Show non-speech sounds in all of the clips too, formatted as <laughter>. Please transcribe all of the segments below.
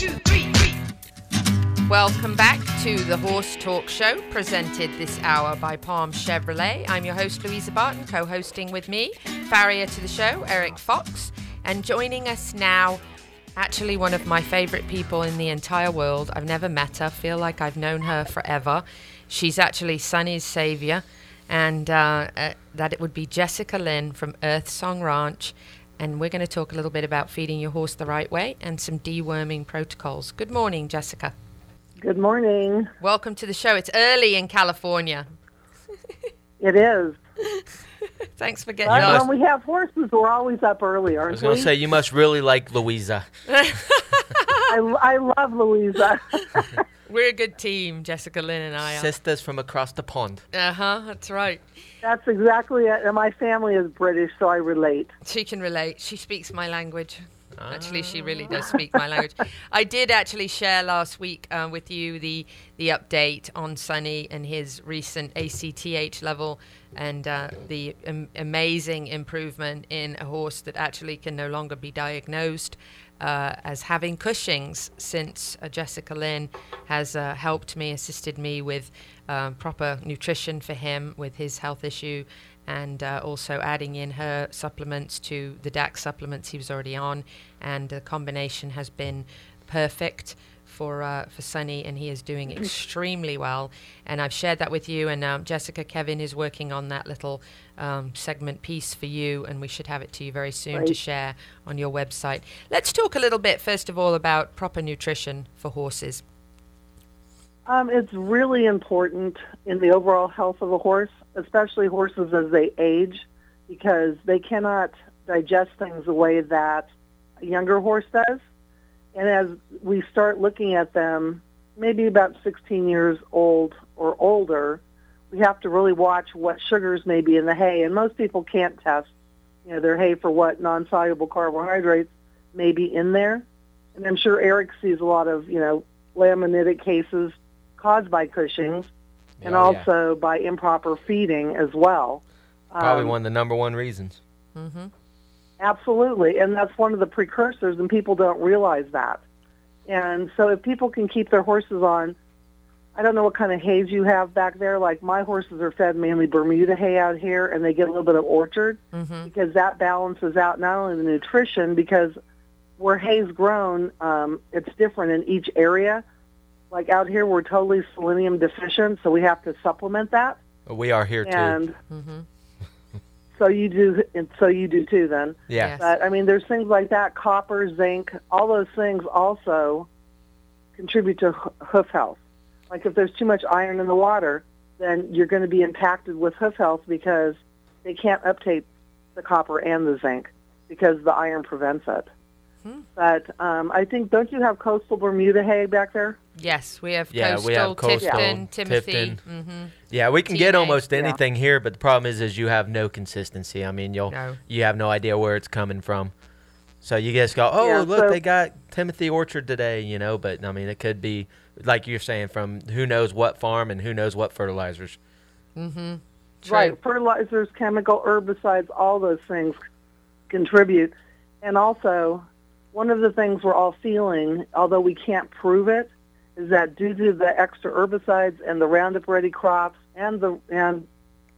two, three, three. Welcome back to the Horse Talk Show, presented this hour by Palm Chevrolet. I'm your host, Louisa Barton, co hosting with me, farrier to the show, Eric Fox. And joining us now, actually one of my favorite people in the entire world. I've never met her, feel like I've known her forever. She's actually Sunny's savior, and uh, uh, that it would be Jessica Lynn from Earth Song Ranch. And we're going to talk a little bit about feeding your horse the right way and some deworming protocols. Good morning, Jessica. Good morning. Welcome to the show. It's early in California. <laughs> It is. <laughs> Thanks for getting But on. when we have horses, we're always up early, I aren't we? I was going to say, you must really like Louisa. <laughs> I, I love Louisa. We're a good team, Jessica Lynn and I are. Sisters from across the pond. Uh huh, that's right. That's exactly it. And my family is British, so I relate. She can relate. She speaks my language. Actually, she really does speak my language. <laughs> I did actually share last week uh, with you the the update on Sunny and his recent ACTH level and uh, the am- amazing improvement in a horse that actually can no longer be diagnosed uh, as having Cushing's since uh, Jessica Lynn has uh, helped me, assisted me with uh, proper nutrition for him with his health issue and uh, also adding in her supplements to the DAC supplements he was already on, and the combination has been perfect for uh, for Sunny, and he is doing <laughs> extremely well. And I've shared that with you, and um, Jessica Kevin is working on that little um, segment piece for you, and we should have it to you very soon to share on your website. Let's talk a little bit first of all about proper nutrition for horses. Um, it's really important in the overall health of a horse, especially horses as they age, because they cannot digest things the way that a younger horse does. And as we start looking at them, maybe about 16 years old or older, we have to really watch what sugars may be in the hay. And most people can't test, you know, their hay for what non-soluble carbohydrates may be in there. And I'm sure Eric sees a lot of, you know, laminitic cases caused by Cushing's and Oh, yeah. also by improper feeding as well. Probably Um, one of the number one reasons. Mm-hmm. Absolutely, and that's one of the precursors, and people don't realize that. And so, if people can keep their horses on, I don't know what kind of hays you have back there. Like my horses are fed mainly Bermuda hay out here, and they get a little bit of orchard Mm-hmm. because that balances out not only the nutrition because where hay's grown, um, it's different in each area. Like out here, we're totally selenium deficient, so we have to supplement that. We are here too. Mm-hmm. So you do, and so you do too. Then. yeah. Yes. But I mean, there's things like that, copper, zinc, all those things also contribute to hoof health. Like if there's too much iron in the water, then you're going to be impacted with hoof health because they can't uptake the copper and the zinc because the iron prevents it. Hmm. But um, I think, don't you have coastal Bermuda hay back there? Yes, we have Yeah, coastal, we have coastal, Tifton, Timothy. Tifton. Mm-hmm. Yeah, we can get TNA. almost Yeah. anything here, but the problem is, is you have no consistency. I mean, you'll No. you have no idea where it's coming from. So you just go, oh, Yeah, look, so- they got Timothy Orchard today, you know. But I mean, it could be like you're saying from who knows what farm and who knows what fertilizers. Mm-hmm. Right. Fertilizers, chemical, herbicides, all those things contribute. And also, one of the things we're all feeling, although we can't prove it, is that due to the extra herbicides and the Roundup Ready crops and the and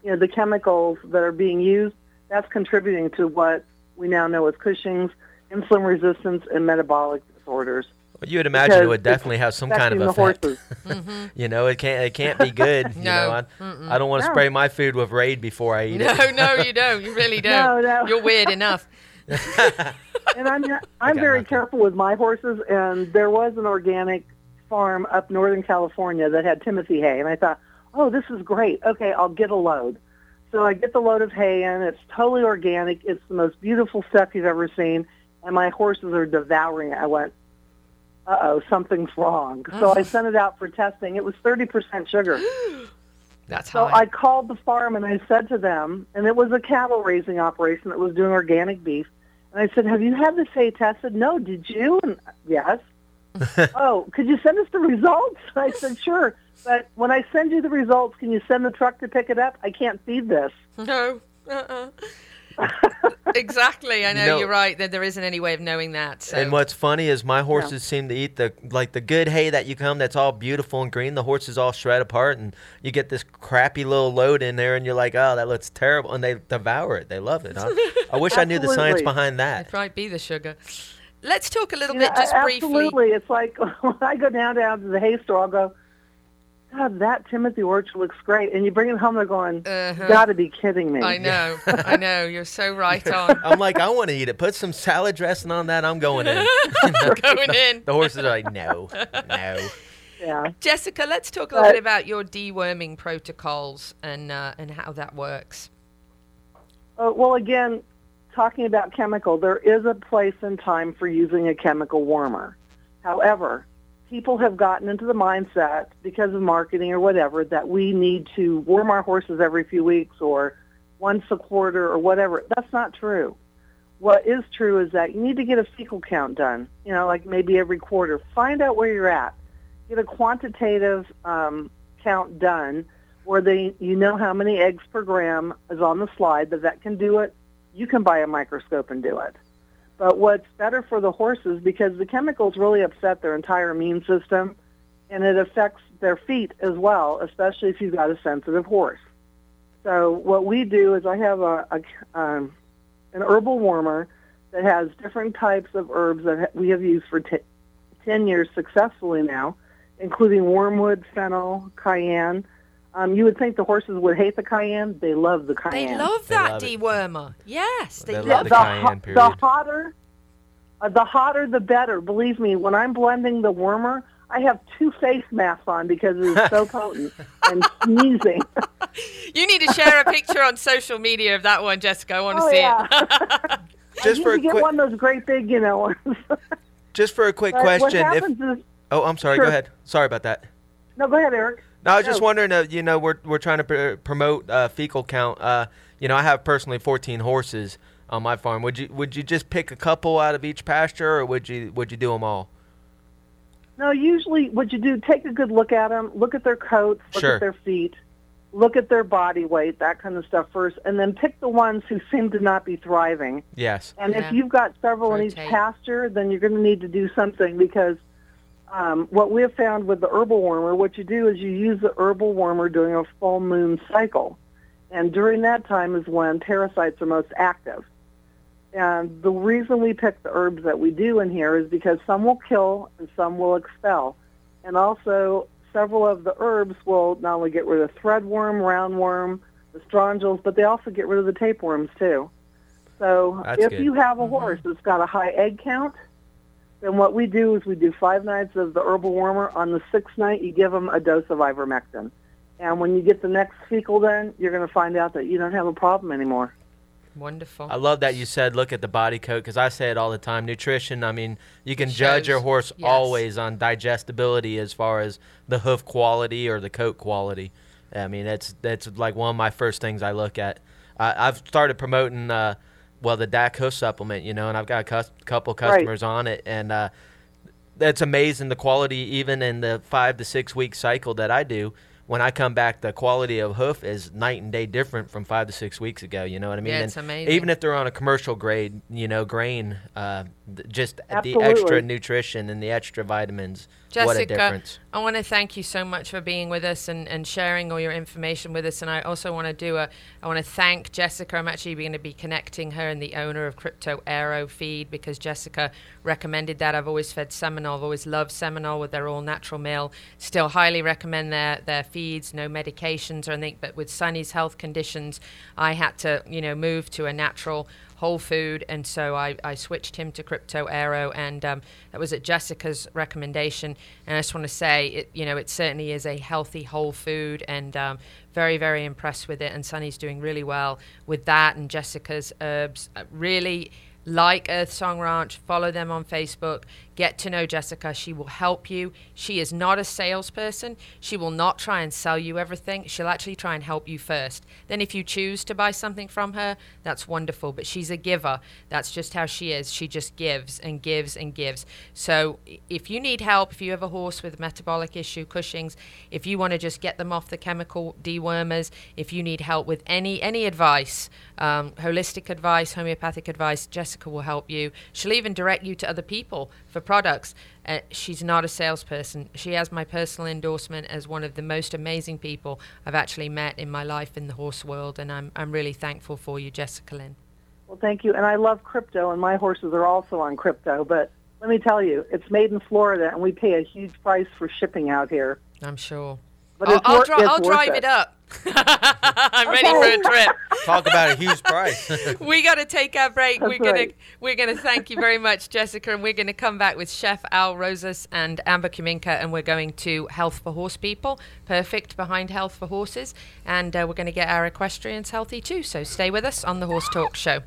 you know the chemicals that are being used, that's contributing to what we now know as Cushing's, insulin resistance, and metabolic disorders. Well, you would imagine it would definitely have some kind of effect. horses. Mm-hmm. <laughs> You know, it can't it can't be good. you <laughs> No. know, I, I don't want to No. spray my food with Raid before I eat No, it. no, no, you <laughs> don't. You really don't. no. You're weird enough. and I'm I'm very nothing. careful with my horses. And there was an organic farm up Northern California that had Timothy hay, and I thought, oh, this is great. Okay, I'll get a load. So I get the load of hay in. It's totally organic. It's the most beautiful stuff you've ever seen, and my horses are devouring it. I went, uh oh, something's wrong. So I sent it out for testing. It was 30% sugar. <gasps> That's So high. I called the farm and I said to them, and it was a cattle raising operation that was doing organic beef. And I said, "Have you had this hay tested?" No. Did you? And yes. <laughs> oh, could you send us the results? <laughs> I said, "Sure." But when I send you the results, can you send the truck to pick it up? I can't feed this. <laughs> no. Uh-uh. exactly. I know, You know- you're right. That there isn't any way of knowing that. So. And what's funny is my horses seem to eat the like the good hay that you come that's all beautiful and green. The horses all shred apart, and you get this crappy little load in there, and you're like, oh, that looks terrible, and they devour it. They love it. Huh? I wish I knew the science behind that. It might be the sugar. Let's talk a little Yeah, bit, just briefly. absolutely. It's like <laughs> when I go down down to the hay store, I'll go, God, that Timothy orchard looks great. And you bring it home, they're going, Uh-huh. you got to be kidding me. I know, <laughs> I know. You're so right <laughs> on. I'm like, I want to eat it. Put some salad dressing on that. I'm going in. Going in. The horses are like, no, no. Yeah. Jessica, let's talk a little bit about your deworming protocols and uh, and how that works. Uh, well, again, talking about chemical, there is a place and time for using a chemical wormer. However, people have gotten into the mindset because of marketing or whatever that we need to warm our horses every few weeks or once a quarter or whatever. That's not true. What is true is that you need to get a fecal count done, you know, like maybe every quarter. Find out where you're at. Get a quantitative um, count done where they you know how many eggs per gram is on the slide. The vet can do it. You can buy a microscope and do it. But what's better for the horses because the chemicals really upset their entire immune system, and it affects their feet as well, especially if you've got a sensitive horse. So what we do is I have a, a um, an herbal wormer that has different types of herbs that we have used for t- ten years successfully now, including wormwood, fennel, cayenne. Um, you would think the horses would hate the cayenne. They love the They cayenne. love They that love it. dewormer. Yes, they They love love the the, cayenne period. the hotter, uh, the hotter, the better. Believe me, when I'm blending the wormer, I have two face masks on because it is so <laughs> potent and sneezing. <laughs> You need to share a picture on social media of that one, Jessica. I want to Oh, see yeah. <laughs> it. Just you for a to get quick, one of those great big, you know ones. just for a quick But What question. If is, oh, I'm sorry. Sure. Go ahead. Sorry about that. no, go ahead, Eric. No, I was just wondering. Uh, you know, we're we're trying to pr- promote uh, fecal count. Uh, you know, I have personally 14 horses on my farm. Would you would you just pick a couple out of each pasture, or would you would you do them all? No, usually what you do, take a good look at them, look at their coats, look Sure. at their feet, look at their body weight, that kind of stuff first, and then pick the ones who seem to not be thriving. Yes. And Yeah. if you've got several in each pasture, then you're going to need to do something because um, what we have found with the herbal wormer, what you do is you use the herbal wormer during a full moon cycle. And during that time is when parasites are most active. And the reason we pick the herbs that we do in here is because some will kill and some will expel. And also, several of the herbs will not only get rid of threadworm, roundworm, the strongyles, but they also get rid of the tapeworms too. So That's if good. you have a horse that's got a high egg count, then what we do is we do five nights of the herbal wormer. On the sixth night, you give them a dose of ivermectin. And when you get the next fecal then you're going to find out that you don't have a problem anymore. Wonderful. I love that you said look at the body coat because I say it all the time. Nutrition. I mean, you can judge your horse Yes. always on digestibility as far as the hoof quality or the coat quality. I mean, that's that's like one of my first things I look at. I, I've started promoting uh, well the DAC hoof supplement, you know, and I've got a cus- couple customers on it, and uh, that's amazing the quality even in the five to six week cycle that I do. When I come back, the quality of hoof is night and day different from five to six weeks ago. You know what I mean? Yeah, it's And amazing. Even if they're on a commercial grade, you know, grain, uh, th- just the extra nutrition and the extra vitamins. what a difference! I want to thank you so much for being with us and, and sharing all your information with us. And I also want to do a, I want to thank Jessica. I'm actually going to be connecting her and the owner of Crypto Aero Feed because Jessica recommended that. I've always fed Seminole, I've always loved Seminole with their all natural meal. Still highly recommend their, their feeds, no medications or anything. But with Sunny's health conditions, I had to, you know, move to a natural whole food, and so I, I switched him to Crypto Aero, and um, that was at Jessica's recommendation. And I just want to say, it, you know, it certainly is a healthy whole food, and um, very very impressed with it. And Sunny's doing really well with that, and Jessica's herbs. Uh, really. Like Earth Song Ranch, follow them on Facebook, get to know Jessica. She will help you. She is not a salesperson. She will not try and sell you everything. She'll actually try and help you first. Then, if you choose to buy something from her, that's wonderful. But she's a giver. That's just how she is. She just gives and gives and gives. So, if you need help, if you have a horse with metabolic issue, Cushing's, if you want to just get them off the chemical dewormers, if you need help with any any advice, um, holistic advice, homeopathic advice, Jessica will help you. She'll even direct you to other people for products. Uh, she's not a salesperson. She has my personal endorsement as one of the most amazing people I've actually met in my life in the horse world, and I'm I'm really thankful for you, Jessica Lynn. Well, thank you. And I love crypto, and my horses are also on crypto. But let me tell you, it's made in Florida, and we pay a huge price for shipping out here. I'm sure. But I'll, I'll, wor- dri- I'll drive it. it up. I'm ready for a trip. Talk about a huge price. <laughs> we got to take our break. That's we're gonna right. we're gonna thank you very much, Jessica, and we're gonna come back with Chef Al Rosas and Amber Kuminka, and we're going to Health for Horse People, perfect behind Health for Horses, and uh, we're going to get our equestrians healthy too. So stay with us on the Horse Talk Show.